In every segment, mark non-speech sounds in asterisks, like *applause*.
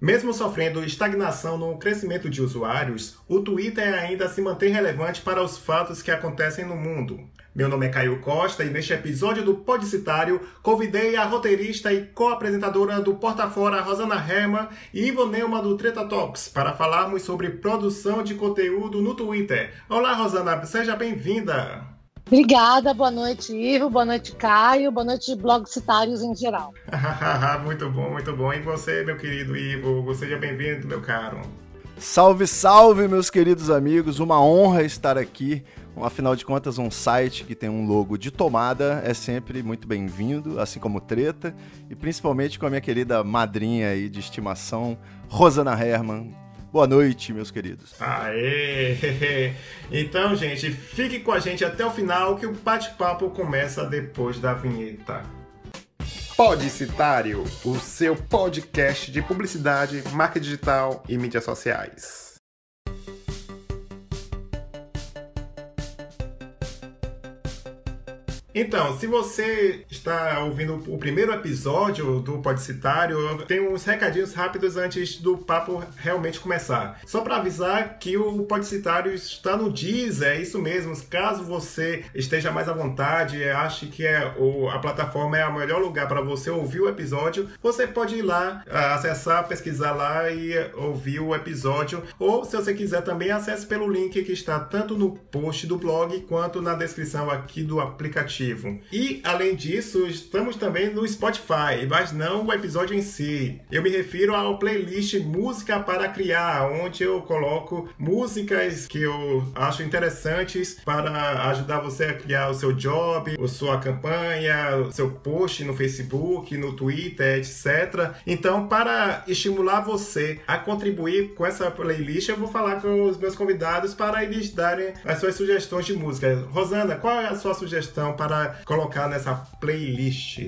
Mesmo sofrendo estagnação no crescimento de usuários, o Twitter ainda se mantém relevante para os fatos que acontecem no mundo. Meu nome é Caio Costa e neste episódio do Podcitário convidei a roteirista e co-apresentadora do Porta Fora, Rosana Herman, e Ivo Neumann do Treta Talks para falarmos sobre produção de conteúdo no Twitter. Olá, Rosana, seja bem-vinda! Obrigada, boa noite, Ivo, boa noite, Caio, boa noite, blogcitários em geral. *laughs* muito bom, muito bom. E você, meu querido Ivo, seja bem-vindo, meu caro. Salve, salve, meus queridos amigos, uma honra estar aqui. Afinal de contas, um site que tem um logo de tomada é sempre muito bem-vindo, assim como Treta, e principalmente com a minha querida madrinha aí de estimação, Rosana Herman, Boa noite, meus queridos. Aê! *laughs* Então, gente, fique com a gente até o final que o bate-papo começa depois da vinheta. Podicitário, o seu podcast de publicidade, marca digital e mídias sociais. Então, se você está ouvindo o primeiro episódio do Podcitário, eu tenho uns recadinhos rápidos antes do papo realmente começar. Só para avisar que o Podcitário está no Deezer, é isso mesmo. Caso você esteja mais à vontade, ache que é a plataforma é o melhor lugar para você ouvir o episódio, você pode ir lá, acessar, pesquisar lá e ouvir o episódio. Ou se você quiser também, acesse pelo link que está tanto no post do blog quanto na descrição aqui do aplicativo aplicativo. E, além disso, estamos também no Spotify, mas não o episódio em si. Eu me refiro ao playlist Música para Criar, onde eu coloco músicas que eu acho interessantes para ajudar você a criar o seu job, a sua campanha, o seu post no Facebook, no Twitter, etc. Então, para estimular você a contribuir com essa playlist, eu vou falar com os meus convidados para eles darem as suas sugestões de música. Rosana, qual é a sua sugestão para colocar nessa playlist?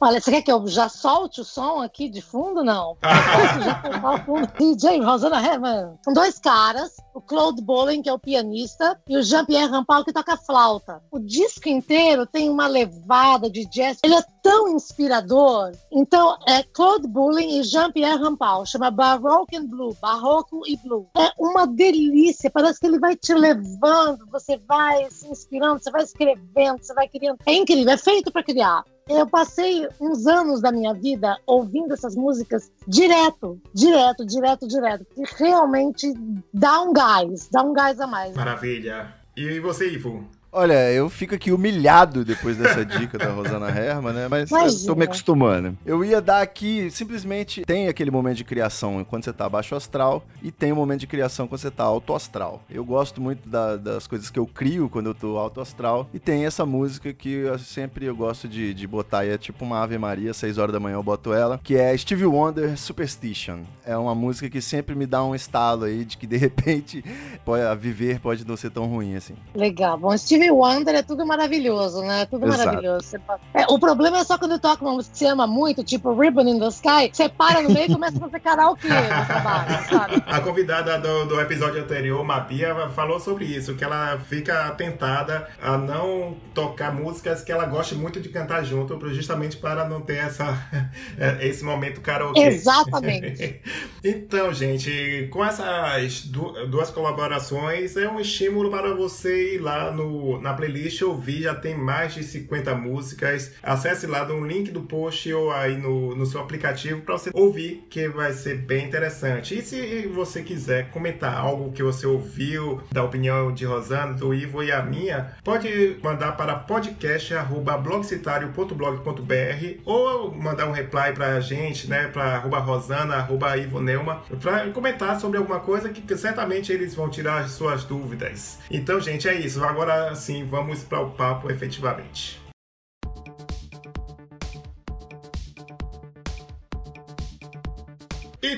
Olha, você quer que eu já solte o som aqui de fundo? Não. *laughs* Já o fundo? DJ Rosana Herman. São dois caras, o Claude Bolling, que é o pianista, e o Jean-Pierre Rampal, que toca flauta. O disco inteiro tem uma levada de jazz. Ele é tão inspirador. Então, é Claude Bolling e Jean-Pierre Rampal. Chama Baroque and Blue, Barroco e Blue. É uma delícia. Parece que ele vai te levando, você vai se inspirando, você vai escrevendo, você vai criando. É incrível, é feito para criar. Eu passei uns anos da minha vida ouvindo essas músicas direto, direto, direto, direto. E realmente dá um gás, dá um gás a mais. Maravilha. E você, Ivo? Olha, eu fico aqui humilhado depois dessa dica da Rosana Herman, né? Mas Imagina. eu tô me acostumando. Eu ia dar aqui, simplesmente, tem aquele momento de criação quando você tá baixo astral e tem o um momento de criação quando você tá alto astral. Eu gosto muito da, das coisas que eu crio quando eu tô alto astral e tem essa música que eu sempre eu gosto de, de botar, e é tipo uma Ave Maria, 6 horas da manhã eu boto ela, que é Stevie Wonder Superstition. É uma música que sempre me dá um estalo aí de que de repente *laughs* pode, a viver pode não ser tão ruim assim. Legal. Bom, Stevie Stevie Wonder é tudo maravilhoso, né? Tudo Exato. maravilhoso. É, o problema é só quando toca uma música que você ama muito, tipo Ribbon in the Sky, você para no meio e começa a fazer karaokê no trabalho, sabe? *laughs* A convidada do, do episódio anterior, Mapia, falou sobre isso, que ela fica tentada a não tocar músicas que ela gosta muito de cantar junto, justamente para não ter essa, *laughs* esse momento karaokê. Exatamente. *laughs* então, gente, com essas duas colaborações, é um estímulo para você ir lá no na playlist ouvir, já tem mais de 50 músicas. Acesse lá no link do post ou aí no, no seu aplicativo para você ouvir, que vai ser bem interessante. E se você quiser comentar algo que você ouviu, da opinião de Rosana, do Ivo e a minha, pode mandar para podcast.blogcitario.blog.br ou mandar um reply para a gente, né, para Rosana, arroba Ivo Neuma, para comentar sobre alguma coisa que certamente eles vão tirar as suas dúvidas. Então, gente, é isso. Agora assim, vamos para o papo efetivamente.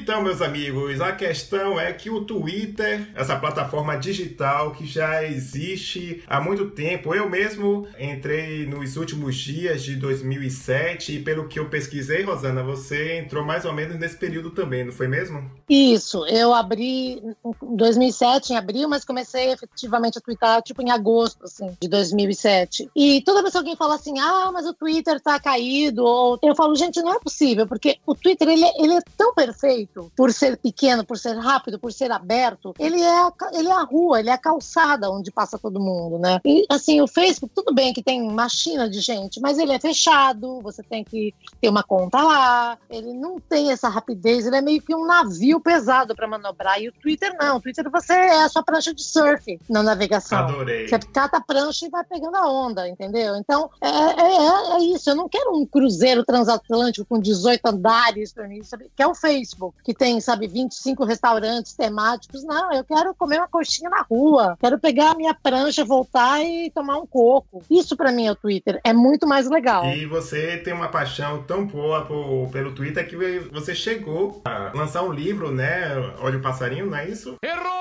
Então, meus amigos, a questão é que o Twitter, essa plataforma digital que já existe há muito tempo, eu mesmo entrei nos últimos dias de 2007 e pelo que eu pesquisei, Rosana, você entrou mais ou menos nesse período também, não foi mesmo? Isso, eu abri em 2007 em abril, mas comecei efetivamente a twittar tipo em agosto assim, de 2007. E toda vez que alguém fala assim: "Ah, mas o Twitter tá caído", ou eu falo: "Gente, não é possível, porque o Twitter ele, ele é tão perfeito jeito, por ser pequeno, por ser rápido, por ser aberto, ele é, a, ele é a rua, ele é a calçada onde passa todo mundo, né? E assim, o Facebook, tudo bem que tem uma china de gente, mas ele é fechado, você tem que ter uma conta lá, ele não tem essa rapidez, ele é meio que um navio pesado para manobrar. E o Twitter não, o Twitter você é a sua prancha de surf na navegação. Adorei. Você cata a prancha e vai pegando a onda, entendeu? Então, é, é, é, é isso. Eu não quero um cruzeiro transatlântico com 18 andares para mim, sabe? que é o Facebook, que tem, sabe, 25 restaurantes temáticos. Não, eu quero comer uma coxinha na rua, quero pegar a minha prancha, voltar e tomar um coco. Isso para mim é o Twitter. É muito mais legal. E você tem uma paixão tão boa por, pelo Twitter que você chegou a lançar um livro, né? Olha o passarinho, não é isso? Errou!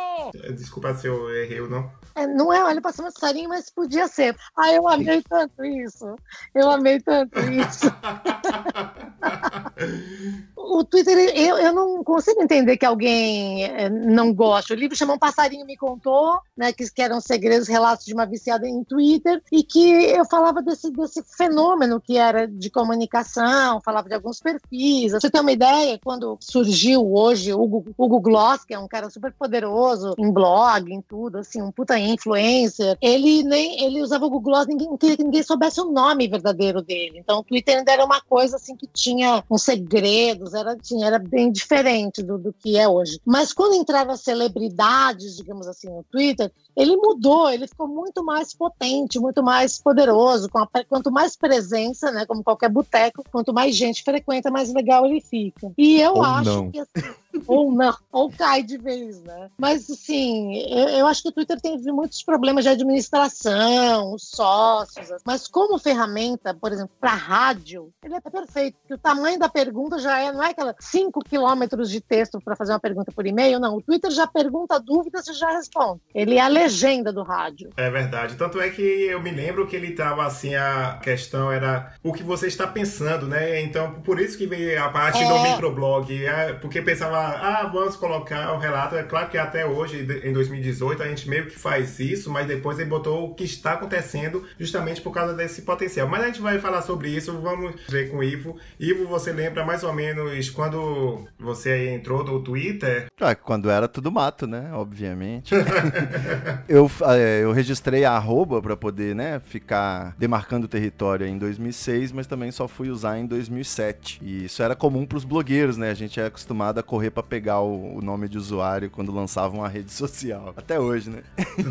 Desculpa se eu errei ou não. É, não é Olha Passando Passarinho, mas podia ser. Ah, eu amei tanto isso. Eu amei tanto isso. *laughs* o Twitter, eu, eu não consigo entender que alguém é, não goste. O livro chama Um Passarinho Me Contou, né, que, que eram segredos, relatos de uma viciada em Twitter, e que eu falava desse, desse fenômeno que era de comunicação, falava de alguns perfis. Você tem uma ideia, quando surgiu hoje Hugo, Hugo Gloss, que é um cara super poderoso em blog, em tudo, assim, um puta influencer, ele nem ele usava o Google Gloss, ninguém queria que ninguém soubesse o nome verdadeiro dele. Então o Twitter ainda era uma coisa assim que tinha uns segredos, era, tinha, era bem diferente do, do que é hoje. Mas quando entraram as celebridades, digamos assim, no Twitter, ele mudou, ele ficou muito mais potente, muito mais poderoso. A, quanto mais presença, né, como qualquer boteco, quanto mais gente frequenta, mais legal ele fica. E eu Ou acho não. que assim, ou não, *laughs* ou cai de vez, né? Mas assim, eu, eu acho que o Twitter tem muitos problemas de administração, os sócios, mas como ferramenta, por exemplo, para rádio, ele é perfeito, porque o tamanho da pergunta já é, não é aquela 5 quilômetros de texto para fazer uma pergunta por e-mail, não. O Twitter já pergunta dúvidas e já responde. Ele é legenda do rádio. É verdade. Tanto é que eu me lembro que ele tava assim, a questão era o que você está pensando, né? Então, por isso que veio a parte é... do microblog, é, porque pensava ah, vamos colocar o relato. É claro que até hoje, em 2018, a gente meio que faz isso, mas depois ele botou o que está acontecendo justamente por causa desse potencial. Mas a gente vai falar sobre isso, vamos ver com o Ivo. Ivo, você lembra mais ou menos quando você entrou no Twitter? Ah, quando era tudo mato, né? Obviamente. *laughs* eu, é, eu registrei a arroba para poder, né, ficar demarcando o território em 2006, mas também só fui usar em 2007. E isso era comum para os blogueiros, né? A gente é acostumado a correr para pegar o, o, nome de usuário quando lançavam uma *laughs* rede social. Até hoje, né?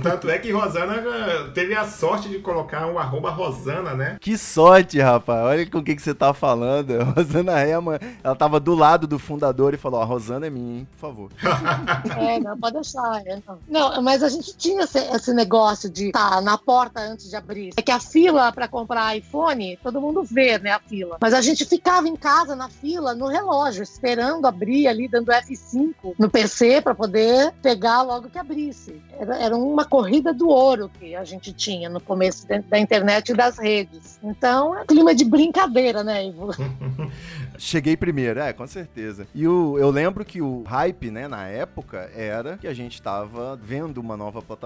Tanto é que Rosana eh, teve a sorte de colocar um arroba Rosana, né? Que sorte, rapaz. Olha com o que, que você tá falando. *laughs* Rosana Rema, ela tava do lado do fundador e falou: a Rosana é minha, hein? Por favor. *laughs* é, não, pode deixar. É, não. não. mas a gente tinha esse, esse negócio de estar tá na porta antes de abrir. É que a fila para comprar iPhone, todo mundo vê, né, a fila. Mas a gente ficava em casa, na fila, no relógio, esperando abrir ali, dando F5 no PC para poder pegar logo que abrisse. Era, era, uma corrida do ouro que a gente tinha no começo da internet e das redes. Então, é clima de brincadeira, né, Ivo? *laughs* Cheguei primeiro, é, com certeza. E o, eu lembro que o hype, né, na época, era que a gente estava vendo uma nova plataforma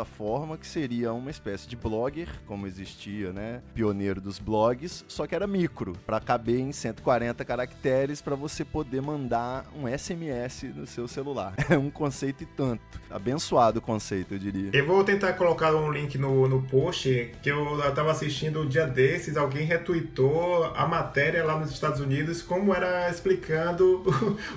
que seria uma espécie de blogger, como existia, né, pioneiro dos blogs, só que era micro, para caber em 140 caracteres para você poder mandar um SMS no seu celular. *laughs* É um conceito e tanto. Abençoado o conceito, eu diria. Eu vou tentar colocar um link no, no post que eu tava assistindo um dia desses, alguém retweetou a matéria lá nos Estados Unidos como era explicando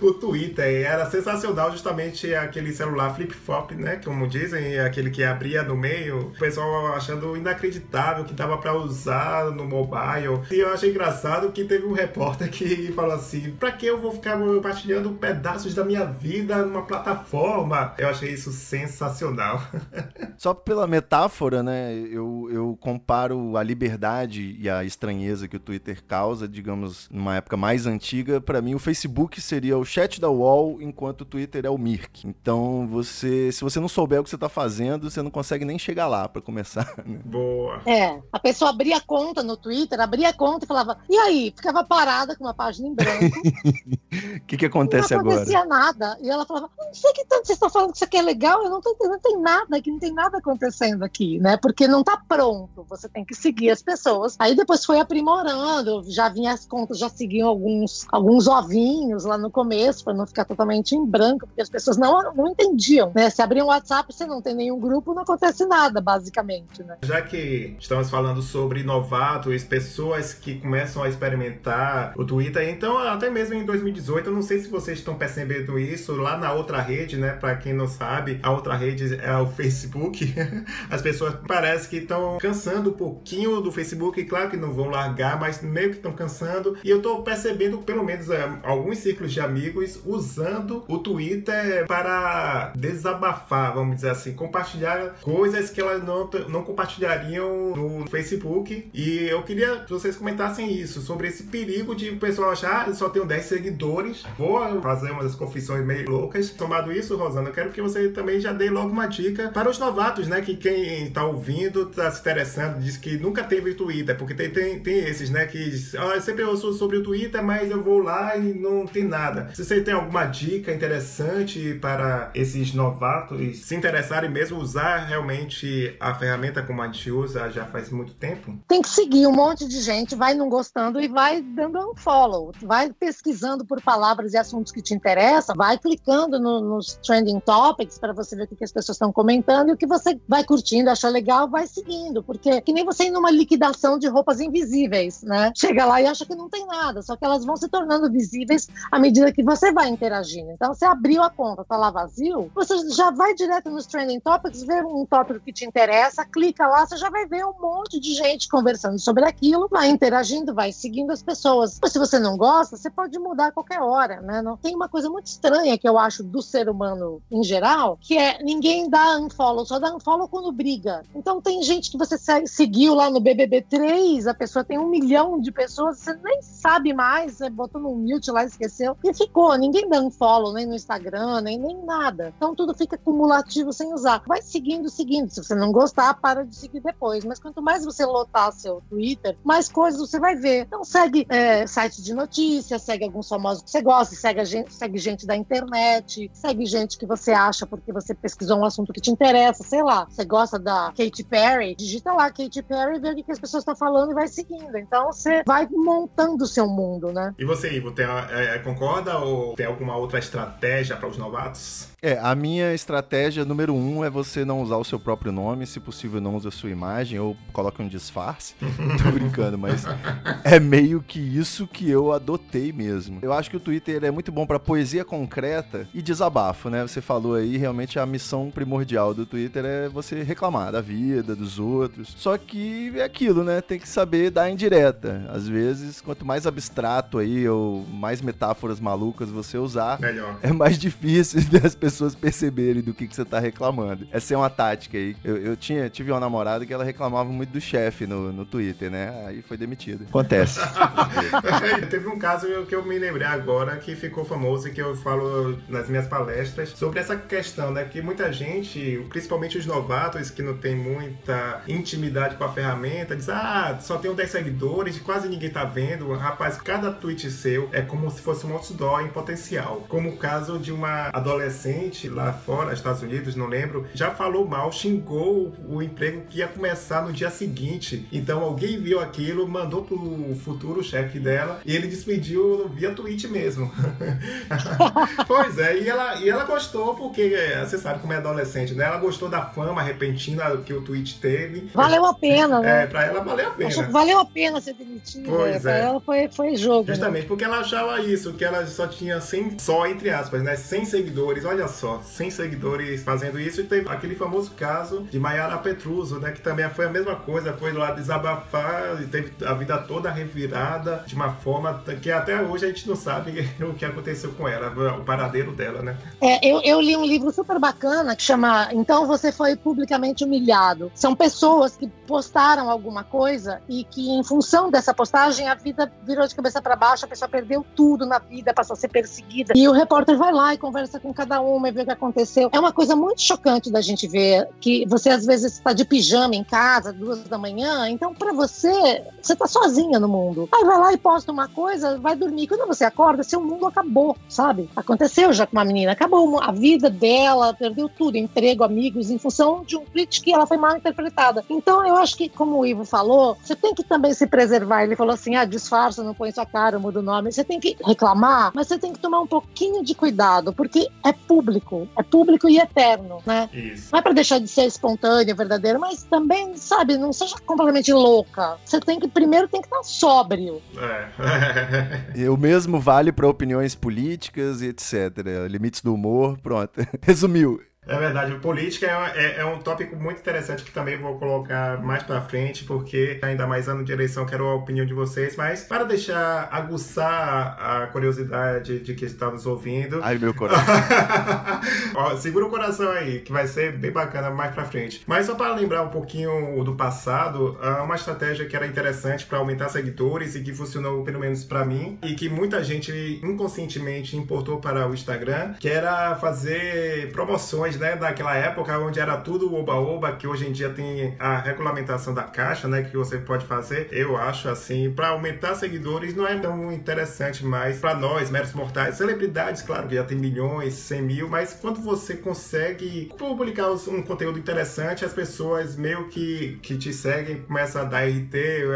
o, *laughs* o Twitter. E era sensacional justamente aquele celular flip-flop, né? Como dizem, aquele que abria no meio. O pessoal achando inacreditável que dava para usar no mobile. E eu achei engraçado que teve um repórter que falou assim: pra que eu vou ficar compartilhando pedaços da minha vida numa plataforma. Eu achei isso sensacional. *laughs* Só pela metáfora, né? Eu, eu comparo a liberdade e a estranheza que o Twitter causa, digamos, numa época mais antiga. Para mim, o Facebook seria o chat da wall, enquanto o Twitter é o Mirk. Então, você, se você não souber o que você tá fazendo, você não consegue nem chegar lá para começar. *laughs* Né? Boa. É, a pessoa abria conta no Twitter, abria conta e falava, e aí? Ficava parada com uma página em branco. O *laughs* que, que acontece agora? Não acontecia nada. E ela falava, não sei que tanto vocês estão falando que isso aqui é legal, eu não tô entendendo, não tem nada aqui, não tem nada acontecendo aqui, né? Porque não tá pronto, você tem que seguir as pessoas. Aí depois foi aprimorando, já vinha as contas, já seguiam alguns, alguns ovinhos lá no começo, para não ficar totalmente em branco, porque as pessoas não, não entendiam, né? Se abrir um WhatsApp, você não tem nenhum grupo, não acontece nada, basicamente, né? Já que estamos falando sobre novatos, pessoas que começam a experimentar o Twitter, então até mesmo em 2018, eu não sei se vocês estão percebendo isso lá na outra rede, né? Para quem não sabe, a outra rede é o Facebook. *laughs* As pessoas parece que estão cansando um pouquinho do Facebook, claro que não vão largar, mas meio que estão cansando. E eu tô percebendo, pelo menos, é, alguns círculos de amigos usando o Twitter para desabafar, vamos dizer assim, compartilhar coisas que elas não, não compartilhariam no Facebook. E eu queria que vocês comentassem isso, sobre esse perigo de o pessoal achar, ah, só tenho 10 seguidores, vou fazer umas confissões meio loucas. Tomado isso, Rosana, eu quero que você também já dê logo uma dica para os novatos, né? Que quem tá ouvindo, tá se interessando, diz que nunca teve Twitter, porque tem, tem, tem esses, né? Que ah, eu sempre ouço sobre o Twitter, mas eu vou lá e não tem nada. Se você tem alguma dica interessante para esses novatos se interessarem mesmo usar realmente a ferramenta como a gente usa já faz muito tempo? Tem que seguir um monte de gente, vai não gostando e vai dando um follow, vai pesquisando por palavras e assuntos que te interessam, vai clicando no, nos trending topics para você ver o que, que as pessoas estão comentando e o que você vai curtindo, acha legal, vai seguindo, porque que nem você ir numa liquidação de roupas invisíveis, né? Chega lá e acha que não tem nada, só que elas vão se tornando visíveis à medida que você vai interagindo. Então, você abriu a conta, tá lá vazio, você já vai direto nos trending topics, vê um tópico que te interessa, clica lá, você já vai ver um monte de gente conversando sobre aquilo, vai interagindo, vai seguindo as pessoas. Mas se você não gosta, você pode mudar a qualquer hora, né? Não tem uma coisa muito estranha que eu acho do ser humano em geral, que é ninguém dá unfollow, só dá unfollow quando briga. Então tem gente que você seguiu lá no BBB3, a pessoa tem um milhão de pessoas, você nem sabe mais, você botou no mute lá, esqueceu, e ficou. Ninguém dá unfollow, nem no Instagram, nem, nem nada. Então tudo fica cumulativo sem usar. Vai seguindo, seguindo. Se você não gostar, para de seguir depois. Mas quanto mais você lotar seu Twitter, mais coisas você vai ver. Então segue é, sites de notícias, segue alguns famosos que você gosta, segue gente, segue gente da internet, segue gente que você acha porque você pesquisou um assunto que te interessa, sei lá. Você gosta da Katy Perry, digita lá Katy Perry, vê o que as pessoas estão falando e vai seguindo. Então você vai montando o seu mundo, né? E você, Ivo, tem, é, concorda ou tem alguma outra estratégia para os novatos? É, a minha estratégia número um é você não usar o seu próprio nome, se possível não use a sua imagem ou coloque um disfarce. *laughs* Tô brincando, mas *laughs* é meio que isso que eu adotei mesmo. Eu acho que o Twitter é muito bom para poesia concreta e desabafo, né? Você falou aí, realmente a missão primordial do Twitter é você reclamar da vida, dos outros. Só que é aquilo, né? Tem que saber dar indireta. Às vezes, quanto mais abstrato aí ou mais metáforas malucas você usar, Melhor. é mais *laughs* difícil das pessoas pessoas perceberem do que, que você tá reclamando. Essa é uma tática aí. Eu, eu tinha, tive uma namorada que ela reclamava muito do chefe no, no Twitter, né? Aí foi demitida. Acontece. *laughs* Teve um caso que eu me lembrei agora que ficou famoso e que eu falo nas minhas palestras sobre essa questão, né? Que muita gente, principalmente os novatos que não tem muita intimidade com a ferramenta, diz: Ah, só tenho 10 seguidores, quase ninguém tá vendo. Rapaz, cada tweet seu é como se fosse um outdoor em potencial. Como o caso de uma adolescente lá fora, Estados Unidos, não lembro, já falou mal, xingou o emprego que ia começar no dia seguinte. Então alguém viu aquilo, mandou pro futuro chefe dela e ele despediu via tweet mesmo. *laughs* pois é, e ela, e ela gostou porque é, você sabe como é adolescente, né? Ela gostou da fama repentina que o tweet teve. Valeu a pena, né? É, pra ela valeu a pena. Acho que valeu a pena ser demitida. Pois né? é. Pra ela foi, foi jogo. Né? Justamente, né? porque ela achava isso, que ela só tinha 100, só entre aspas, né? 100 seguidores. Olha só, 100 seguidores fazendo isso. E teve aquele famoso caso de Mayara Petruso, né? Que também foi a mesma coisa, foi lá desabafar e teve a vida toda revirada de uma forma que até hoje a gente não sabe *laughs* o que aconteceu com ela, o paradeiro dela, né? É, eu, eu li um livro super bacana que chama Então Você Foi Publicamente Humilhado. São pessoas que postaram alguma coisa e que, em função dessa postagem, a vida virou de cabeça para baixo, a pessoa perdeu tudo na vida, passou a ser perseguida. E o repórter vai lá e conversa com cada uma e vê o que aconteceu. É uma coisa muito chocante da gente ver que você às vezes está de pijama em casa, duas da manhã, então para você, você está sozinha no mundo. Aí vai lá e posta uma coisa, vai dormir. Quando você acorda, seu mundo acabou, sabe? Aconteceu já com uma menina, acabou a vida dela, perdeu tudo, emprego, amigos, em função de um tweet que ela foi mal interpretada. Então eu acho que, como o Ivo falou, você tem que também se preservar. Ele falou assim: ah, disfarça, não põe sua cara, muda o nome. Você tem que reclamar, mas você tem que tomar um pouquinho de cuidado, porque é público, é público e eterno, né? Isso. Não é para deixar de ser espontâneo, verdadeiro, mas também, sabe, não seja completamente louca. Você tem que, primeiro, tem que estar sóbrio. É. o mesmo vale para opiniões políticas e etc. Limites do humor, pronto. *laughs* Resumiu. É verdade, política é, é, é, um tópico muito interessante que também vou colocar mais pra frente, porque ainda mais ano de eleição quero a opinião de vocês, mas para deixar aguçar a curiosidade de quem está nos ouvindo. Ai, meu coração. *laughs* Ó, segura o coração aí, que vai ser bem bacana mais pra frente. Mas só para lembrar um pouquinho do passado, uma estratégia que era interessante para aumentar seguidores e que funcionou pelo menos para mim, e que muita gente inconscientemente importou para o Instagram, que era fazer promoções né, daquela época onde era tudo oba-oba, que hoje em dia tem a regulamentação da caixa, né, que você pode fazer. Eu acho assim, para aumentar seguidores não é tão interessante mais para nós, meros mortais. Celebridades, claro que já tem milhões, 100 mil, mas quando você consegue publicar um conteúdo interessante, as pessoas meio que, que te seguem começam a dar RT,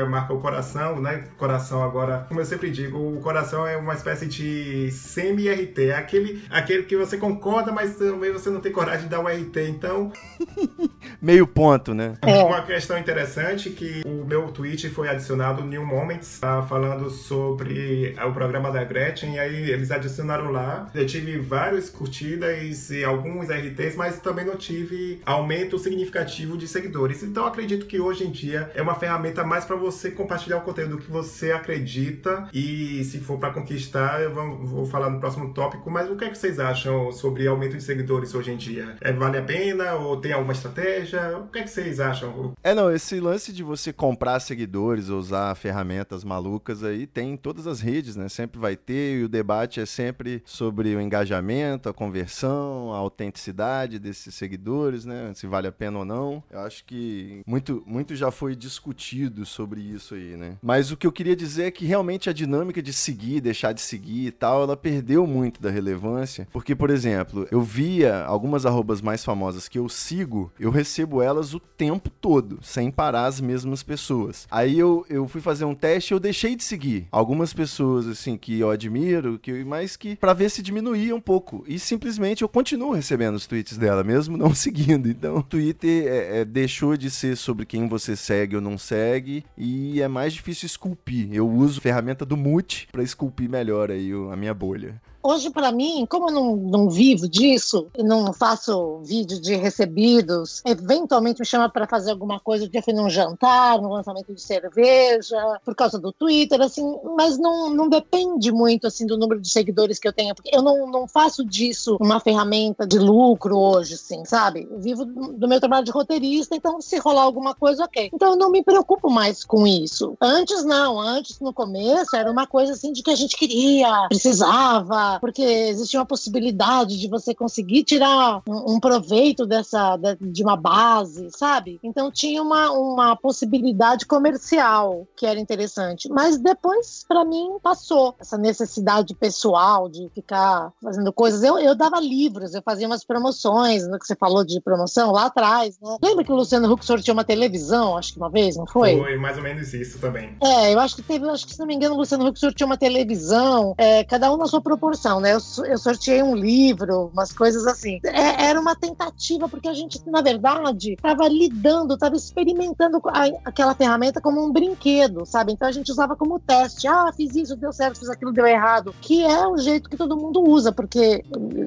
marca o coração, né? Coração agora, como eu sempre digo, o coração é uma espécie de semi-RT, é aquele, aquele que você concorda, mas também você não tem coragem coragem de dar um RT, então. *laughs* Meio ponto, né? É. Uma questão interessante que o meu tweet foi adicionado New Moments, tá falando sobre o programa da Gretchen, e aí eles adicionaram lá. Eu tive várias curtidas e alguns RTs, mas também não tive aumento significativo de seguidores. Então acredito que hoje em dia é uma ferramenta mais para você compartilhar o conteúdo que você acredita e se for para conquistar, eu vou, vou falar no próximo tópico, mas o que é que vocês acham sobre aumento de seguidores hoje em dia? Dia? É, vale a pena ou tem alguma estratégia? O que, é que vocês acham? É, não, esse lance de você comprar seguidores, usar ferramentas malucas aí, tem em todas as redes, né? Sempre vai ter, e o debate é sempre sobre o engajamento, a conversão, a autenticidade desses seguidores, né? Se vale a pena ou não. Eu acho que muito, muito já foi discutido sobre isso aí, né? Mas o que eu queria dizer é que realmente a dinâmica de seguir, deixar de seguir e tal, ela perdeu muito da relevância. Porque, por exemplo, eu via algumas arrobas mais famosas que eu sigo, eu recebo elas o tempo todo, sem parar as mesmas pessoas. Aí eu, eu fui fazer um teste e eu deixei de seguir algumas pessoas, assim, que eu admiro, que, mas que para ver se diminuía um pouco. E simplesmente eu continuo recebendo os tweets dela, mesmo não *laughs* seguindo. Então, o Twitter é, é, deixou de ser sobre quem você segue ou não segue e é mais difícil esculpir. Eu uso ferramenta do Mute para esculpir melhor aí a minha bolha. Hoje, para mim, como eu não, não vivo disso, não faço vídeo de recebidos, eventualmente me chama para fazer alguma coisa. Eu fui num jantar, num lançamento de cerveja, por causa do Twitter, assim, mas não, não depende muito assim do número de seguidores que eu tenho, porque eu não, não faço disso uma ferramenta de lucro hoje, assim, sabe? Eu vivo do meu trabalho de roteirista, então se rolar alguma coisa, ok. Então eu não me preocupo mais com isso. Antes, não. Antes, no começo, era uma coisa assim de que a gente queria, precisava porque existia uma possibilidade de você conseguir tirar um, um proveito dessa de uma base, sabe? Então tinha uma, uma possibilidade comercial que era interessante. Mas depois, para mim, passou essa necessidade pessoal de ficar fazendo coisas. Eu, eu dava livros, eu fazia umas promoções, no que você falou de promoção lá atrás, né? Lembra que o Luciano Huck sorteou uma televisão, acho que uma vez, não foi? Foi, mais ou menos isso também. É, eu acho que teve, acho que se não me engano, o Luciano Huck sorteou uma televisão, é, cada um na sua proporção né? Eu, eu sorteei um livro, umas coisas assim. É, era uma tentativa, porque a gente, na verdade, estava lidando, estava experimentando a, aquela ferramenta como um brinquedo, sabe? Então a gente usava como teste. Ah, fiz isso, deu certo, fiz aquilo, deu errado. Que é o jeito que todo mundo usa, porque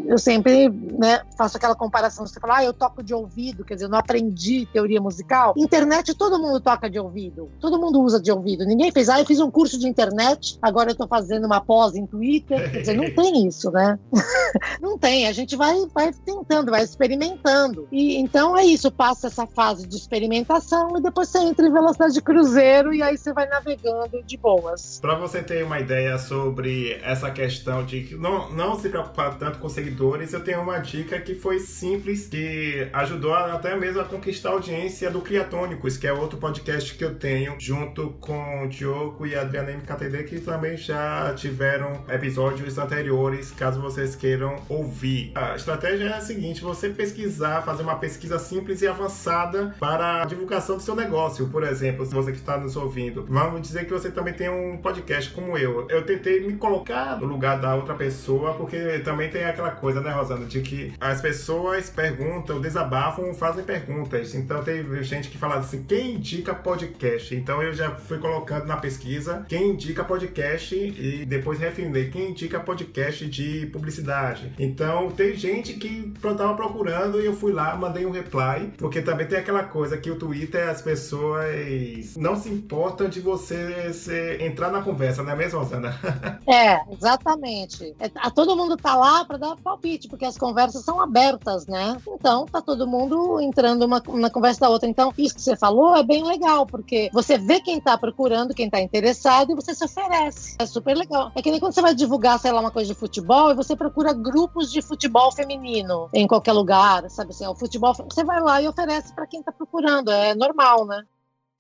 eu sempre né, faço aquela comparação. Você fala, ah, eu toco de ouvido, quer dizer, eu não aprendi teoria musical. Internet, todo mundo toca de ouvido. Todo mundo usa de ouvido. Ninguém fez, ah, eu fiz um curso de internet, agora eu tô fazendo uma pós em Twitter. Quer dizer, não tem *laughs* tem isso, né? *laughs* não tem. A gente vai, vai tentando, vai experimentando. E então é isso, passa essa fase de experimentação e depois você entra em velocidade de cruzeiro e aí você vai navegando de boas. Para você ter uma ideia sobre essa questão de não, não se preocupar tanto com seguidores, eu tenho uma, dica que foi simples, que ajudou até mesmo a conquistar a audiência do Criatônicos, que é outro podcast que eu tenho, junto com o Diogo e a Adriana MKTD, que também já tiveram episódios anteriores, caso vocês queiram ouvir. A estratégia é a seguinte: você pesquisar, fazer uma pesquisa simples e avançada para a divulgação do seu negócio. Por exemplo, se você que está nos ouvindo, vamos dizer que você também tem um podcast como eu. Eu tentei me colocar no lugar da outra pessoa, porque também tem aquela coisa, né, Rosana, de que as pessoas perguntam, desabafam, fazem perguntas. Então teve gente que falava assim: quem indica podcast? Então eu já fui colocando na pesquisa quem indica podcast e depois refinei quem indica podcast de publicidade. Então tem gente que estava procurando e eu fui lá, mandei um reply, porque também tem aquela coisa que o Twitter as pessoas não se importam de você se, entrar na conversa, não é mesmo, Rosana? *laughs* É, exatamente. É, todo mundo tá lá para dar palpite, porque as conversas são abertas, né? Então tá todo mundo entrando uma, uma conversa da outra. Então, isso que você falou é bem legal, porque você vê quem tá procurando, quem tá interessado e você se oferece. É super legal. É que nem quando você vai divulgar, sei lá, uma coisa de futebol e você procura grupos de futebol feminino em qualquer lugar, sabe assim, o futebol, você vai lá e oferece para quem tá procurando. É normal, né?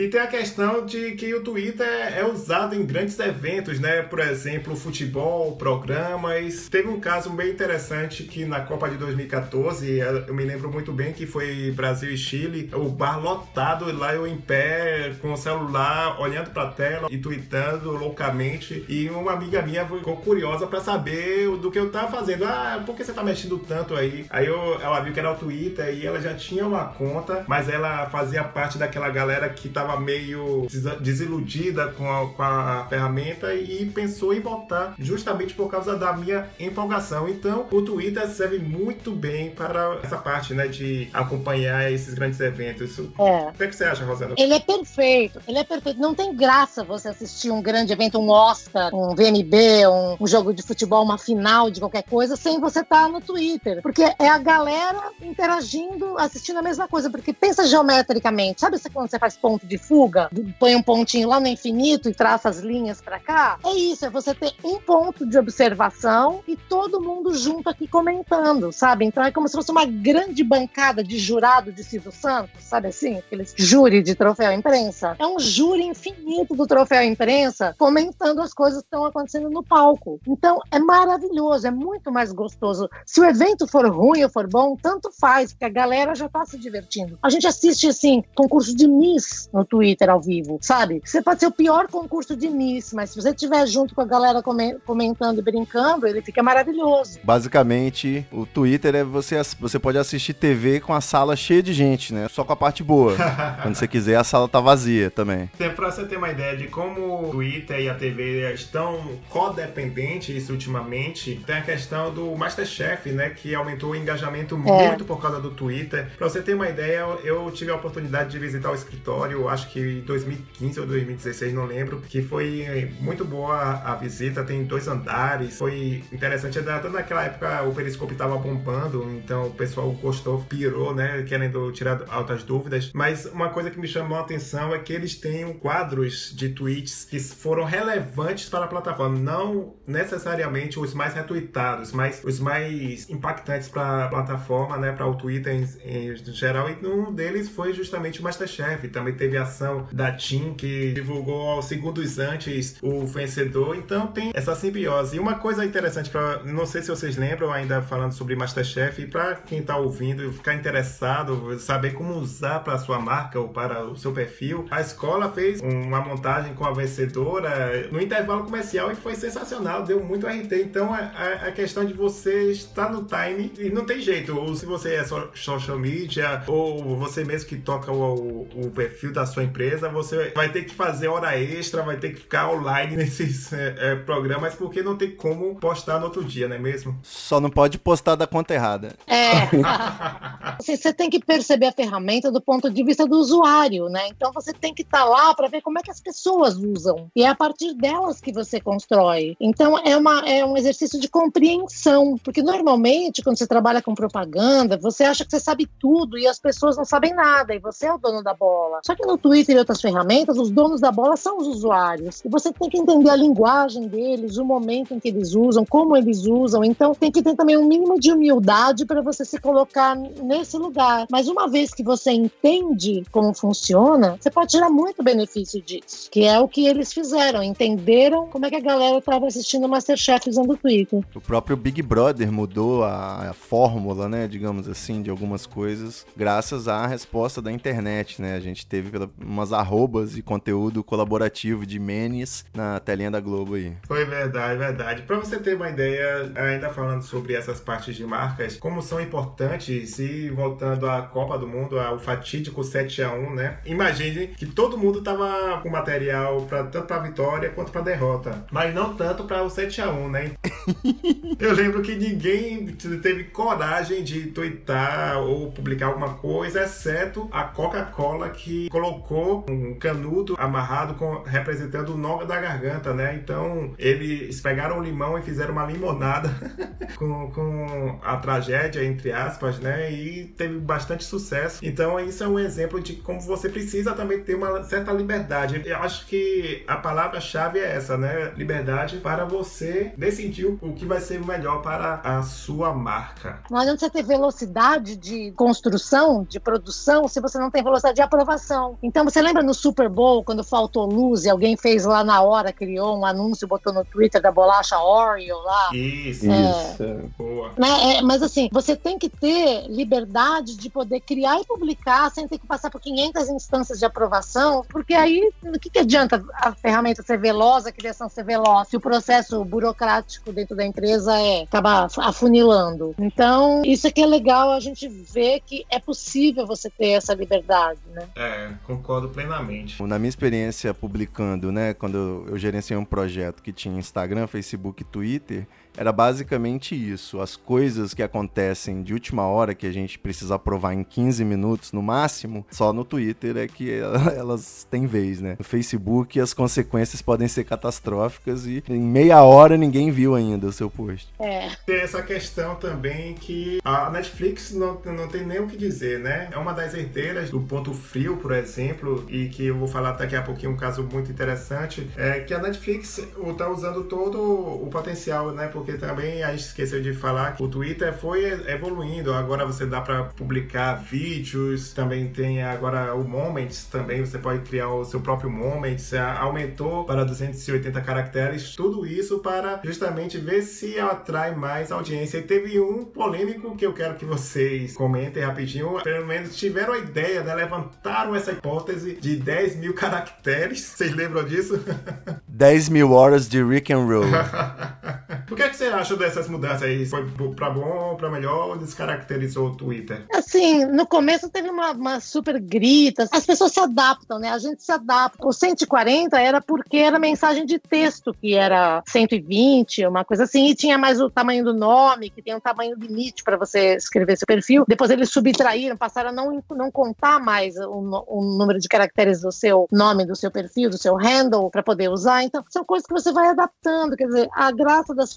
E tem a questão de que o Twitter é usado em grandes eventos, né? Por exemplo, futebol, programas. Teve um caso bem interessante que na Copa de 2014, eu me lembro muito bem que foi Brasil e Chile, o bar lotado, lá eu em pé, com o celular, olhando pra tela e tweetando loucamente. E uma amiga minha ficou curiosa para saber do que eu tava fazendo. Ah, por que você tá mexendo tanto aí? Aí eu, ela viu que era o Twitter e ela já tinha uma conta, mas ela fazia parte daquela galera que tava estava meio desiludida com a, com a ferramenta e pensou em voltar justamente por causa da minha empolgação. Então, o Twitter serve muito bem para essa parte, né, de acompanhar esses grandes eventos. É. O que, é que você acha, Rosana? Ele é perfeito, ele é perfeito. Não tem graça você assistir um grande evento, um Oscar, um VMB, um, um jogo de futebol, uma final de qualquer coisa, sem você estar tá no Twitter. Porque é a galera interagindo, assistindo a mesma coisa. Porque pensa geometricamente, sabe quando você faz ponto de fuga, põe um pontinho lá no infinito e traça as linhas para cá. É isso, é você ter um ponto de observação e todo mundo junto aqui comentando, sabe? Então é como se fosse uma grande bancada de jurado de Silvio Santos, sabe assim? Aqueles júri de troféu imprensa. É um júri infinito do troféu imprensa comentando as coisas que estão acontecendo no palco. Então é maravilhoso, é muito mais gostoso. Se o evento for ruim ou for bom, tanto faz, porque a galera já tá se divertindo. A gente assiste assim concurso de Miss no Twitter ao vivo, sabe? Você pode ser o pior concurso de Miss, mas se você estiver junto com a galera comentando e brincando, ele fica maravilhoso. Basicamente, o Twitter é você, você pode assistir TV com a sala cheia de gente, né? Só com a parte boa. *laughs* Quando você quiser, a sala tá vazia também. Pra você ter uma ideia de como o Twitter e a TV estão codependentes ultimamente, tem a questão do Masterchef, né? Que aumentou o engajamento é. muito por causa do Twitter. Pra você ter uma ideia, eu tive a oportunidade de visitar o escritório, acho que 2015 ou 2016, não lembro, que foi muito boa a visita, tem dois andares, foi interessante, até naquela época o Periscope estava bombando, então o pessoal gostou, pirou, né, querendo tirar altas dúvidas, mas uma coisa que me chamou a atenção é que eles têm quadros de tweets que foram relevantes para a plataforma, não necessariamente os mais retweetados, mas os mais impactantes para a plataforma, né, para o Twitter em, em geral, e um deles foi justamente o Masterchef, também teve a da Team, que divulgou aos segundos antes o vencedor. Então tem essa simbiose. E uma coisa interessante para, não sei se vocês lembram ainda falando sobre Masterchef, e para quem está ouvindo ficar interessado, saber como usar para sua marca ou para o seu perfil, a escola fez uma montagem com a vencedora no intervalo comercial e foi sensacional, deu muito RT. Então a, a questão de você estar no time e não tem jeito, ou se você é social media ou você mesmo que toca o, o perfil da sua empresa, você vai ter que fazer hora extra, vai ter que ficar online *laughs* nesses é, é, programas, porque não tem como postar no outro dia, não é mesmo? Só não pode postar da conta errada. É. *laughs* Assim, você tem que perceber a ferramenta do ponto de vista do usuário, né? Então você tem que estar tá lá para ver como é que as pessoas usam. E é a partir delas que você constrói. Então é, uma, é um exercício de compreensão, porque normalmente quando você trabalha com propaganda, você acha que você sabe tudo e as pessoas não sabem nada e você é o dono da bola. Só que no Twitter e outras ferramentas, os donos da bola são os usuários. E você tem que entender a linguagem deles, o momento em que eles usam, como eles usam. Então tem que ter também um mínimo de humildade para você se colocar nesse lugar. Mas uma vez que você entende como funciona, você pode tirar muito benefício disso, que é o que eles fizeram, entenderam como é que a galera estava assistindo o Masterchef usando o Twitter. O próprio Big Brother mudou a, a fórmula, né, digamos assim, de algumas coisas, graças à resposta da internet, né? A gente teve pela, umas arrobas e conteúdo colaborativo de menes na telinha da Globo aí. Foi verdade, verdade. Para você ter uma ideia, ainda falando sobre essas partes de marcas, como são importantes e voltando à Copa do Mundo, ao fatídico 7 a 1, né? Imagine que todo mundo tava com material para tanto para vitória quanto para derrota, mas não tanto para o 7 a 1, né? *laughs* Eu lembro que ninguém teve coragem de twittar ou publicar alguma coisa, exceto a Coca-Cola que colocou um canudo amarrado com, representando o nó da garganta, né? Então eles pegaram o limão e fizeram uma limonada *laughs* com, com a tragédia, entre aspas, né? E teve bastante sucesso. Então isso é um exemplo de como você precisa também ter uma certa liberdade. Eu acho que a palavra-chave é essa, né? Liberdade para você decidir o que vai ser melhor para a sua marca. Não adianta você ter velocidade de construção, de produção, se você não tem velocidade de aprovação. Então, você lembra no Super Bowl, quando faltou luz e alguém fez lá na hora, criou um anúncio, botou no Twitter da bolacha Oreo lá? Isso, é, isso. Boa. Né, é, mas assim, você tem que ter liberdade de poder criar e publicar sem ter que passar por 500 instâncias de aprovação, porque aí, o que, que adianta a ferramenta ser veloz, a criação ser veloz, se o processo burocrático dentro da empresa é acabar afunilando. Então, isso aqui é legal a gente ver que é possível você ter essa liberdade, né? É, concordo plenamente. Na minha experiência publicando, né, quando eu gerenciei um projeto que tinha Instagram, Facebook e Twitter, era basicamente isso. As coisas que acontecem de última hora, que a gente precisa aprovar em 15 minutos no máximo, só no Twitter é que *laughs* elas têm vez, né? No Facebook as consequências podem ser catastróficas e em meia hora ninguém viu ainda o seu post. É. Tem essa questão também que a Netflix não, não tem nem o que dizer, né? É uma das herdeiras do Ponto Frio, por exemplo, e que eu vou falar daqui a pouquinho um caso muito interessante, é que a Netflix está usando todo o potencial, né? Porque também a gente esqueceu de falar que o Twitter foi evoluindo. Agora você dá para publicar vídeos, também tem agora o Moments também, você pode criar o seu próprio Moments, aumentou para 280 caracteres, tudo isso para justamente ver se atrai mais audiência. E teve um polêmico que eu quero que vocês comentem rapidinho, pelo menos tiveram a ideia, né? levantaram essa hipótese de 10 mil *laughs* caracteres, vocês lembram disso? *laughs* 10 mil horas de Rick and Roll. *laughs* o que, é que você acha dessas mudanças aí? Foi pra bom, pra melhor ou descaracterizou o Twitter? Assim, no começo teve uma, uma super grita. As pessoas se adaptam, né? A gente se adapta. O 140 era porque era mensagem de texto, que era 120, uma coisa assim, e tinha mais o tamanho do nome, que tem um tamanho limite para você escrever seu perfil. Depois eles subtraíram, passaram a não, não contar mais o, o número de caracteres do seu nome, do seu perfil, do seu handle, para poder usar. Então, são coisas que você vai adaptando. Quer dizer, a graça das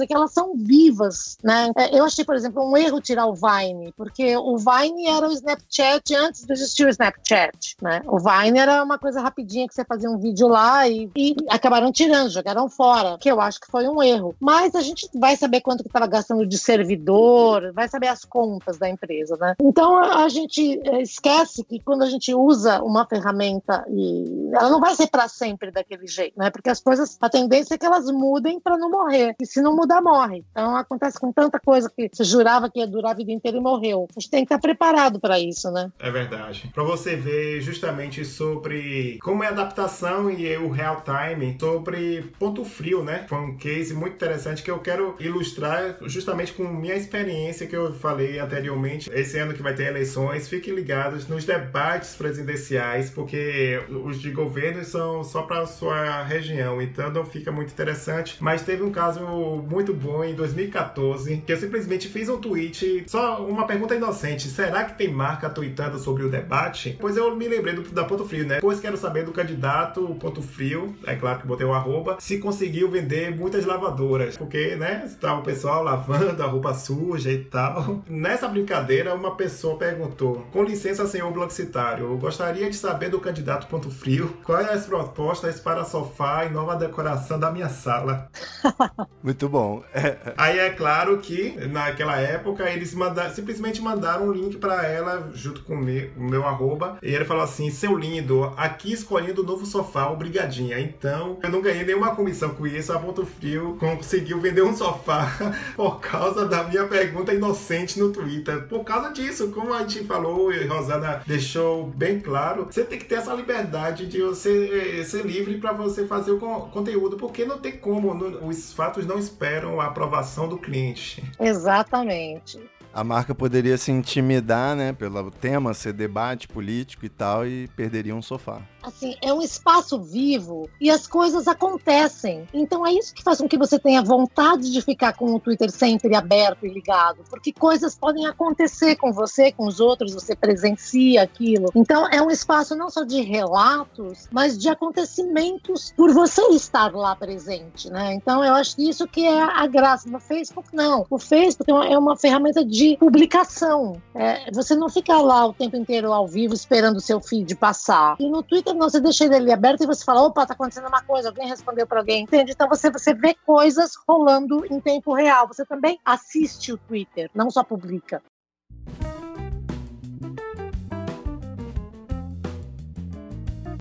é que elas são vivas, né? É, eu achei, por exemplo, um erro tirar o Vine, porque o Vine era o Snapchat antes de existir o Snapchat, né? O Vine era uma coisa rapidinha que você fazia um vídeo lá e, e acabaram tirando, jogaram fora, que eu acho que foi um erro. Mas a gente vai saber quanto que estava gastando de servidor, vai saber as contas da empresa, né? Então a gente é, esquece que quando a gente usa uma ferramenta e ela não vai ser para sempre daquele jeito, né? Porque as coisas, a tendência é que elas mudem para não morrer. Se não mudar, morre. Então acontece com tanta coisa que você jurava que ia durar a vida inteira e morreu. A gente tem que estar preparado para isso, né? É verdade. Para você ver justamente sobre como é a adaptação e o real time, sobre ponto frio, né? Foi um case muito interessante que eu quero ilustrar justamente com minha experiência que eu falei anteriormente. Esse ano que vai ter eleições, fiquem ligados nos debates presidenciais, porque os de governo são só para sua região, então não fica muito interessante. Mas teve um caso muito bom em 2014, que eu simplesmente fiz um tweet, só uma pergunta inocente: será que tem marca tweetando sobre o debate? Pois eu me lembrei do, da Ponto Frio, né? Pois quero saber do candidato Ponto Frio, é claro que botei o arroba, se conseguiu vender muitas lavadoras, porque, né, estava o pessoal lavando a roupa suja e tal. Nessa brincadeira, uma pessoa perguntou: com licença, senhor Bloxitário, eu gostaria de saber do candidato Ponto Frio quais as propostas para sofá e nova decoração da minha sala. *laughs* Muito bom. *laughs* Aí é claro que naquela época eles manda simplesmente mandaram um link para ela junto com o meu, meu arroba e ele falou assim: seu lindo, aqui escolhendo o novo sofá, obrigadinha. Então eu não ganhei nenhuma comissão com isso. A Ponto Frio conseguiu vender um sofá *laughs* por causa da minha pergunta inocente no Twitter. Por causa disso, como a gente falou e Rosana deixou bem claro, você tem que ter essa liberdade de você eh, ser livre para você fazer o conteúdo, porque não tem como, os fatos não esperam a aprovação do cliente. Exatamente a marca poderia se intimidar, né, pelo tema ser debate político e tal, e perderia um sofá. Assim, é um espaço vivo e as coisas acontecem. Então é isso que faz com que você tenha vontade de ficar com o Twitter sempre aberto e ligado, porque coisas podem acontecer com você, com os outros, você presencia aquilo. Então é um espaço não só de relatos, mas de acontecimentos por você estar lá presente, né? Então eu acho que isso que é a graça. No Facebook não. O Facebook é uma ferramenta de publicação. É, você não fica lá o tempo inteiro ao vivo esperando o seu feed passar. E no Twitter não, você deixa ele aberto e você fala, opa, tá acontecendo uma coisa, alguém respondeu para alguém, entende? Então você, você vê coisas rolando em tempo real. Você também assiste o Twitter, não só publica.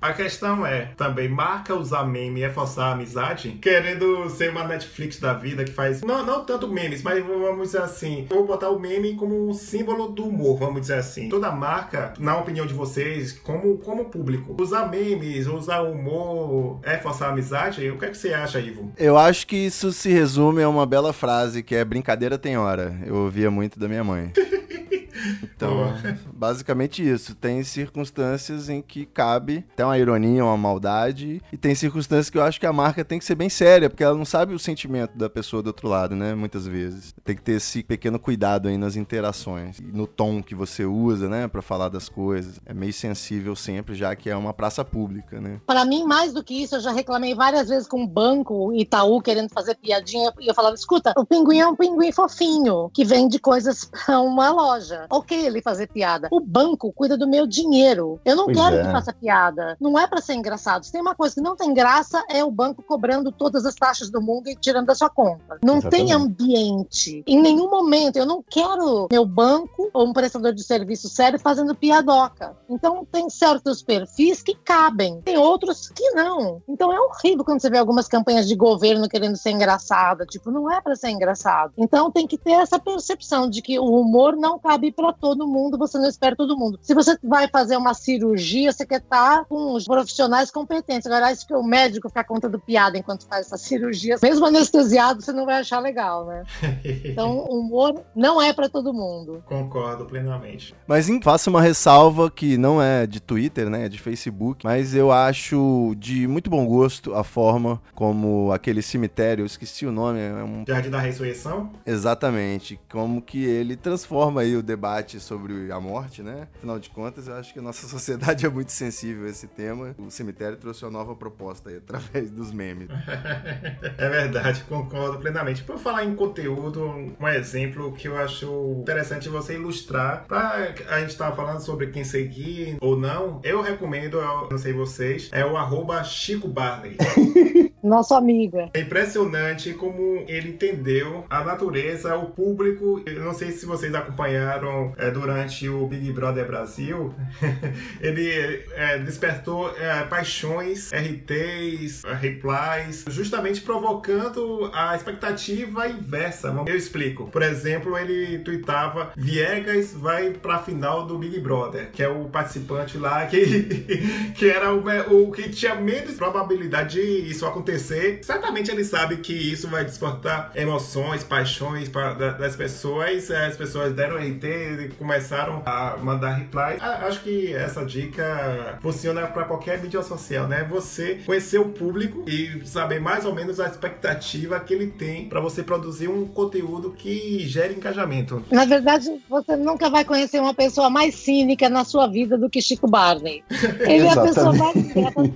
A questão é, também, marca usar meme é forçar a amizade? Querendo ser uma Netflix da vida que faz, não, não tanto memes, mas vamos dizer assim, vou botar o meme como um símbolo do humor, vamos dizer assim. Toda marca, na opinião de vocês, como, como público, usar memes, usar humor é forçar a amizade? O que é que você acha, Ivo? Eu acho que isso se resume a uma bela frase, que é brincadeira tem hora. Eu ouvia muito da minha mãe. *laughs* Então, *laughs* basicamente isso. Tem circunstâncias em que cabe até uma ironia, uma maldade, e tem circunstâncias que eu acho que a marca tem que ser bem séria, porque ela não sabe o sentimento da pessoa do outro lado, né? Muitas vezes. Tem que ter esse pequeno cuidado aí nas interações, no tom que você usa, né, para falar das coisas. É meio sensível sempre, já que é uma praça pública, né? Para mim, mais do que isso, eu já reclamei várias vezes com o banco Itaú querendo fazer piadinha, e eu falava: escuta, o pinguim é um pinguim fofinho, que vende coisas pra uma loja ok ele fazer piada. O banco cuida do meu dinheiro. Eu não pois quero é. que faça piada. Não é para ser engraçado. Se tem uma coisa que não tem graça, é o banco cobrando todas as taxas do mundo e tirando da sua conta. Não Exatamente. tem ambiente. Em nenhum momento. Eu não quero meu banco ou um prestador de serviço sério fazendo piadoca. Então, tem certos perfis que cabem. Tem outros que não. Então, é horrível quando você vê algumas campanhas de governo querendo ser engraçada. Tipo, não é para ser engraçado. Então, tem que ter essa percepção de que o humor não cabe para todo mundo, você não espera todo mundo. Se você vai fazer uma cirurgia, você quer estar com os profissionais competentes. Agora, isso que o médico ficar contando piada enquanto faz essa cirurgia, mesmo anestesiado, você não vai achar legal, né? *laughs* Então, o humor não é para todo mundo. Concordo plenamente. Mas faço uma ressalva que não é de Twitter, né? É de Facebook, mas eu acho de muito bom gosto a forma como aquele cemitério, eu esqueci o nome, é um Jardim da Ressurreição? Exatamente, como que ele transforma aí o debate debate sobre a morte, né? Afinal de contas, eu acho que a nossa *laughs* sociedade é muito sensível a esse tema. O cemitério trouxe uma nova proposta aí, através dos memes. *laughs* é verdade, concordo plenamente. Por falar em conteúdo, um exemplo que eu acho interessante você ilustrar, para a gente estar falando sobre quem seguir ou não, eu recomendo, eu não sei vocês, é o arroba Chico Barney. *laughs* Nosso amigo. É impressionante como ele entendeu a natureza, o público. Eu não sei se vocês acompanharam é, durante o Big Brother Brasil. *laughs* ele é, despertou é, paixões, RTs, replies, justamente provocando a expectativa inversa. Eu explico. Por exemplo, ele tweetava: Viegas vai pra final do Big Brother, que é o participante lá que, *laughs* que era o, o que tinha menos probabilidade de isso acontecer. Certamente ele sabe que isso vai despertar emoções, paixões pra, das pessoas. As pessoas deram RT e começaram a mandar reply. Acho que essa dica funciona para qualquer mídia social, né? Você conhecer o público e saber mais ou menos a expectativa que ele tem para você produzir um conteúdo que gere engajamento. Na verdade, você nunca vai conhecer uma pessoa mais cínica na sua vida do que Chico Barney. *laughs* Ele é a pessoa mais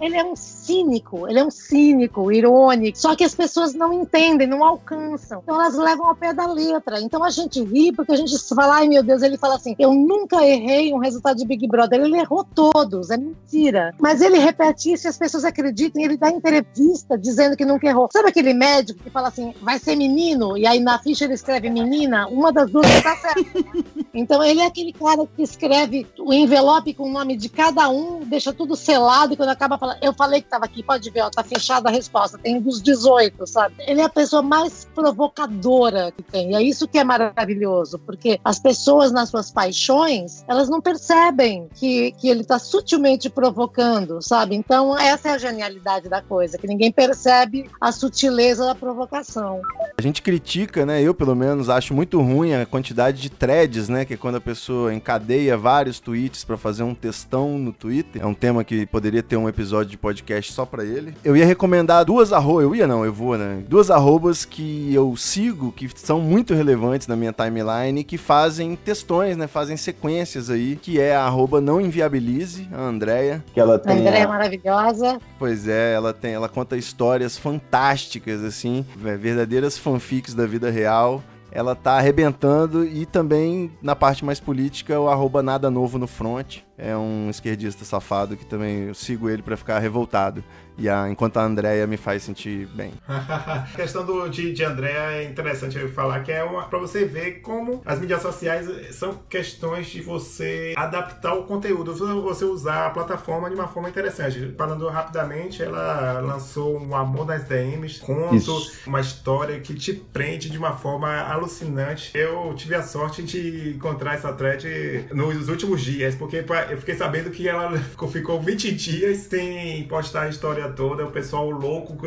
ele é um cínico, ele é um cínico, irônico. Só que as pessoas não entendem, não alcançam. Então elas levam ao pé da letra. Então a gente ri porque a gente fala, ai meu Deus, ele fala assim: eu nunca errei um resultado de Big Brother. Ele errou todos, é mentira. Mas ele repete isso e as pessoas acreditam. Ele dá entrevista dizendo que nunca errou. Sabe aquele médico que fala assim, vai ser menino? E aí na ficha ele escreve menina? Uma das duas está certa. *laughs* Então ele é aquele cara que escreve o envelope com o nome de cada um, deixa tudo selado e quando acaba falando, eu falei que estava aqui, pode ver, ó, tá fechada a resposta, tem dos 18, sabe? Ele é a pessoa mais provocadora que tem. E é isso que é maravilhoso, porque as pessoas nas suas paixões, elas não percebem que, que ele está sutilmente provocando, sabe? Então essa é a genialidade da coisa, que ninguém percebe a sutileza da provocação. A gente critica, né? Eu pelo menos acho muito ruim a quantidade de threads, né? Que é quando a pessoa encadeia vários tweets para fazer um textão no Twitter. É um tema que poderia ter um episódio de podcast só para ele. Eu ia recomendar duas arrobas, eu ia não, eu vou, né? Duas arrobas que eu sigo, que são muito relevantes na minha timeline, que fazem textões, né? Fazem sequências aí, que é a arroba não inviabilize, a Andrea. Que ela tem. A Andrea é maravilhosa. Pois é, ela tem, ela conta histórias fantásticas, assim, verdadeiras fanfics da vida real ela tá arrebentando e também na parte mais política o arroba nada novo no front é um esquerdista safado que também eu sigo ele para ficar revoltado. E a, enquanto a Andrea me faz sentir bem. *laughs* a questão do, de, de Andrea é interessante eu falar, que é para você ver como as mídias sociais são questões de você adaptar o conteúdo, você usar a plataforma de uma forma interessante. Falando rapidamente, ela lançou um Amor nas DMs, conto, Isso. uma história que te prende de uma forma alucinante. Eu tive a sorte de encontrar essa thread nos últimos dias, porque eu fiquei sabendo que ela *laughs* ficou 20 dias sem postar a história toda, o pessoal louco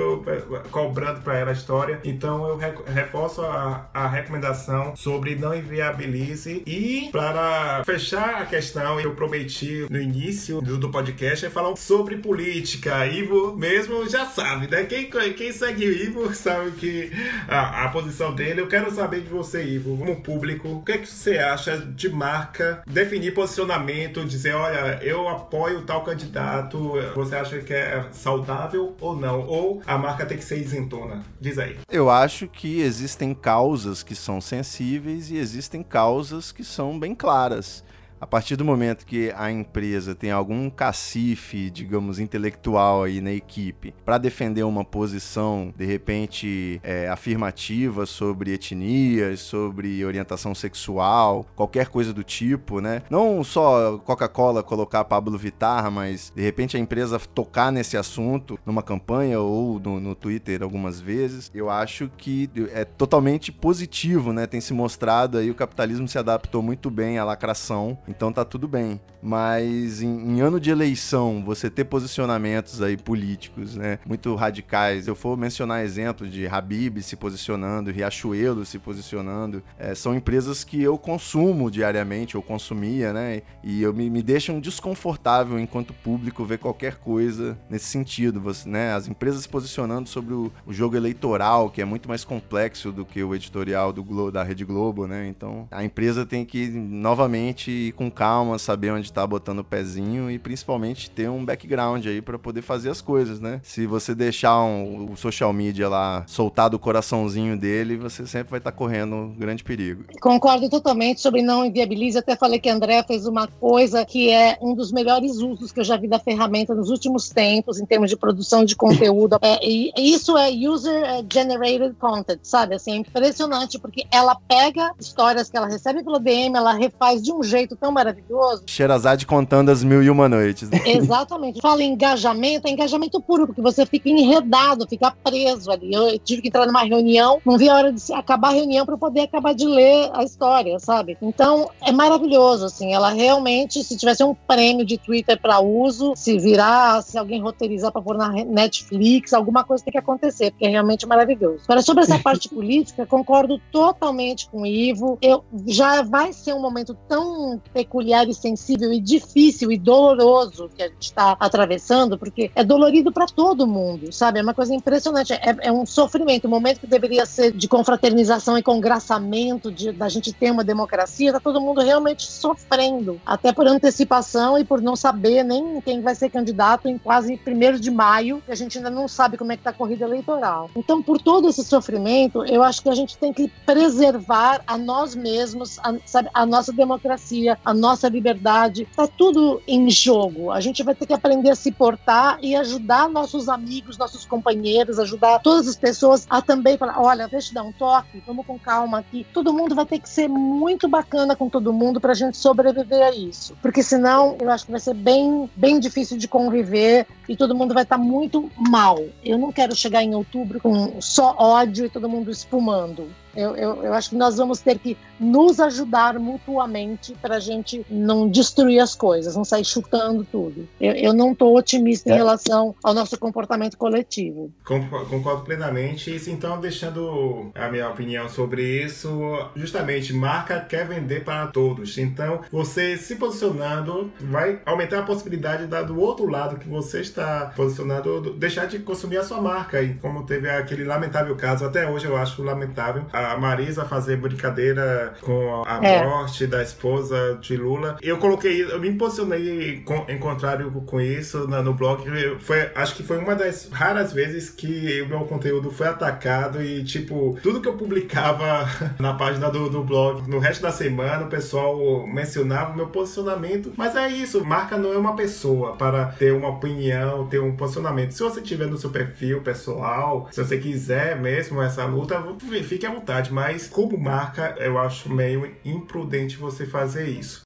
cobrando pra ela a história. Então eu reforço a, a recomendação sobre não inviabilize. E para fechar a questão, eu prometi no início do, do podcast é falar sobre política. Ivo mesmo já sabe, né? Quem, quem segue o Ivo sabe que a, a posição dele. Eu quero saber de você, Ivo, como público, o que, é que você acha de marca definir posicionamento, dizer dizer, olha, eu apoio tal candidato, você acha que é saudável ou não? Ou a marca tem que ser isentona? Diz aí. Eu acho que existem causas que são sensíveis e existem causas que são bem claras. A partir do momento que a empresa tem algum cacife, digamos, intelectual aí na equipe para defender uma posição, de repente, é, afirmativa sobre etnias, sobre orientação sexual, qualquer coisa do tipo, né? Não só Coca-Cola colocar Pablo Vittar, mas de repente a empresa tocar nesse assunto numa campanha ou no, no Twitter algumas vezes, eu acho que é totalmente positivo, né? Tem se mostrado aí o capitalismo se adaptou muito bem à lacração então tá tudo bem. Mas em, em, ano de eleição, você ter posicionamentos aí políticos, né, muito radicais. Eu for mencionar exemplos de Habib se posicionando, Riachuelo se posicionando, é, são empresas que eu consumo diariamente, ou consumia, né, e eu me, me deixam desconfortável enquanto público ver qualquer coisa nesse sentido, você, né, as empresas se posicionando sobre o, o jogo eleitoral, que é muito mais complexo do que o editorial do Glo da Rede Globo, né, então a empresa tem que novamente com calma, saber onde tá botando o pezinho e principalmente ter um background aí para poder fazer as coisas, né? Se você deixar um, o social media lá soltar do coraçãozinho dele, você sempre vai estar tá correndo um grande perigo. Concordo totalmente sobre não inviabilize. Até falei que a André fez uma coisa que é um dos melhores usos que eu já vi da ferramenta nos últimos tempos, em termos de produção de conteúdo. *laughs* É, e isso é user generated content, sabe? Assim, é impressionante, porque ela pega histórias que ela recebe pelo DM, ela refaz de um jeito tão tão maravilhoso. Sherazade contando as mil e uma noites. Exatamente. Fala em engajamento, é engajamento puro, porque você fica enredado, fica preso ali. Eu tive que entrar numa reunião, não vi a hora de acabar a reunião para poder acabar de ler a história, sabe? Então, é maravilhoso, assim. Ela realmente, se tivesse um prêmio de Twitter para uso, se virar, se alguém roteirizar para pôr na Netflix, alguma coisa tem que acontecer, porque é realmente maravilhoso. Agora, sobre essa *laughs* parte política, concordo totalmente com o Ivo. Eu, já vai ser um momento tão peculiar e sensível e difícil e doloroso que a gente está atravessando, porque é dolorido para todo mundo, sabe? É uma coisa impressionante. É, é, um sofrimento. O momento que deveria ser de confraternização e congraçamento, de, da gente ter uma democracia, está todo mundo realmente sofrendo, até por antecipação e por não saber nem quem vai ser candidato em quase primeiro de maio, que a gente ainda não sabe como é que está a corrida eleitoral. Então, por todo esse sofrimento, eu acho que a gente tem que preservar a nós mesmos, a, sabe, a nossa democracia, a nossa liberdade. Está tudo em jogo. A gente vai ter que aprender a se portar e ajudar nossos amigos, nossos companheiros, ajudar todas as pessoas a também falar: olha, deixa eu dar um toque, vamos com calma aqui. Todo mundo vai ter que ser muito bacana com todo mundo para a gente sobreviver a isso. Porque senão eu acho que vai ser bem, bem difícil de conviver e todo mundo vai estar tá muito mal. Eu não quero chegar em outubro com só ódio e todo mundo espumando. Eu, eu, eu, acho que nós vamos ter que nos ajudar mutuamente para a gente não destruir as coisas, não sair chutando tudo. Eu, eu não estou otimista é. em relação ao nosso comportamento coletivo. Concordo plenamente. Isso, então, deixando a minha opinião sobre isso, justamente, marca quer vender para todos. Então, você se posicionando vai aumentar a possibilidade da, do outro lado que você está posicionado deixar de consumir a sua marca. E como teve aquele lamentável caso, até hoje eu acho lamentável, a Marisa fazer brincadeira com a é. morte da esposa de Lula. Eu coloquei, eu me posicionei com, em contrário com isso no, no blog. Foi, acho que foi uma das raras vezes que o meu conteúdo foi atacado e, tipo, tudo que eu publicava *laughs* na página do, do blog, no resto da semana, o pessoal mencionava o meu posicionamento. Mas é isso, marca não é uma pessoa para ter uma opinião, ter um posicionamento. Se você tiver no seu perfil pessoal, se você quiser mesmo essa luta, fique à vontade vontade, mas como marca, eu acho meio imprudente você fazer isso.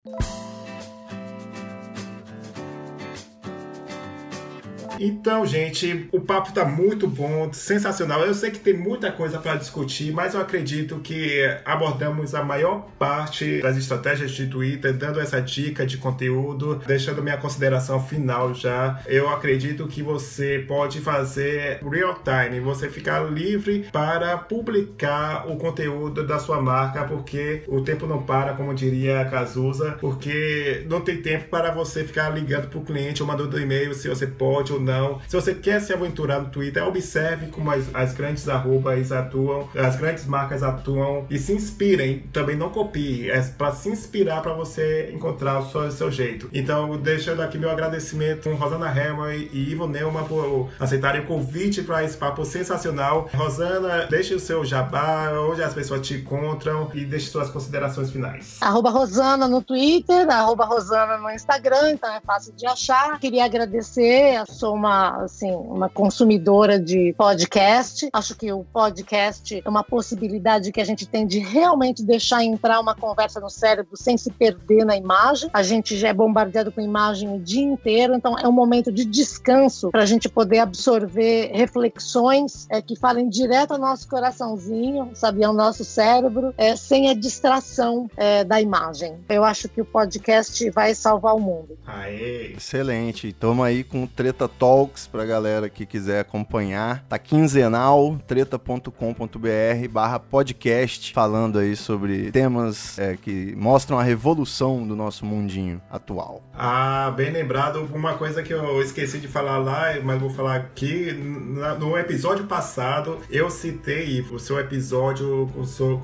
Então, gente, o papo tá muito bom, sensacional. Eu sei que tem muita coisa para discutir, mas eu acredito que abordamos a maior parte das estratégias de Twitter, dando essa dica de conteúdo, deixando minha consideração final já. Eu acredito que você pode fazer real time, você ficar livre para publicar o conteúdo da sua marca, porque o tempo não para, como diria a Cazuza, porque não tem tempo para você ficar ligando pro cliente ou mandando e-mail se você pode ou não. Se você quer se aventurar no Twitter, observe como as, as grandes arrobas atuam, as grandes marcas atuam e se inspirem. Também não copie, é para se inspirar para você encontrar o seu, seu, jeito. Então, deixando aqui meu agradecimento com Rosana Herman e Ivo Neumann por aceitarem o convite para esse papo sensacional. Rosana, deixe o seu jabá, onde as pessoas te encontram e deixe suas considerações finais. Arroba Rosana no Twitter, arroba Rosana no Instagram, então é fácil de achar. Queria agradecer a sua uma, assim, uma consumidora de podcast. Acho que o podcast é uma possibilidade que a gente tem de realmente deixar entrar uma conversa no cérebro sem se perder na imagem. A gente já é bombardeado com imagem o dia inteiro, então é um momento de descanso para a gente poder absorver reflexões é, que falem direto ao nosso coraçãozinho, sabe, ao nosso cérebro, é, sem a distração é, da imagem. Eu acho que o podcast vai salvar o mundo. Aê. Excelente. Toma aí com Treta Talks pra galera que quiser acompanhar. Tá quinzenal, treta.com.br barra podcast, falando aí sobre temas é, que mostram a revolução do nosso mundinho atual. Ah, bem lembrado. Uma coisa que eu esqueci de falar lá, mas vou falar aqui. No episódio passado, eu citei o seu episódio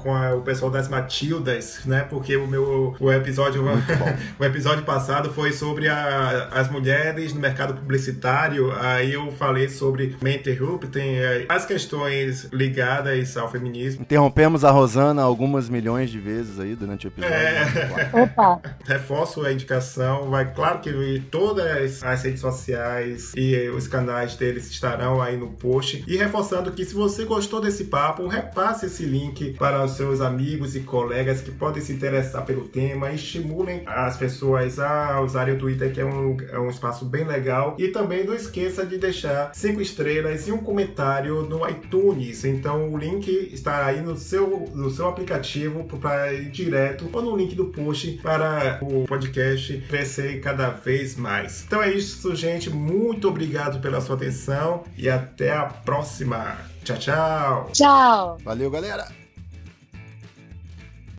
com o pessoal das Matildas, né? Porque o meu o episódio, *laughs* o episódio passado foi sobre a, as mulheres no mercado publicitário aí eu falei sobre Menterrup, tem é, as questões ligadas ao feminismo. Interrompemos a Rosana algumas milhões de vezes aí durante o episódio. É. Opa! Reforço a indicação, vai claro que todas as redes sociais e os canais deles estarão aí no post. E reforçando que se você gostou desse papo, repasse esse link para os seus amigos e colegas que podem se interessar pelo tema e estimulem as pessoas a usarem o Twitter, que é um, é um espaço bem legal. E também não esqueça de deixar cinco estrelas e um comentário no iTunes. Então o link está aí no seu, no seu aplicativo para ir direto ou no link do post para o podcast crescer cada vez mais. Então é isso, gente. Muito obrigado pela sua atenção e até a próxima. Tchau, tchau. Tchau. Valeu, galera.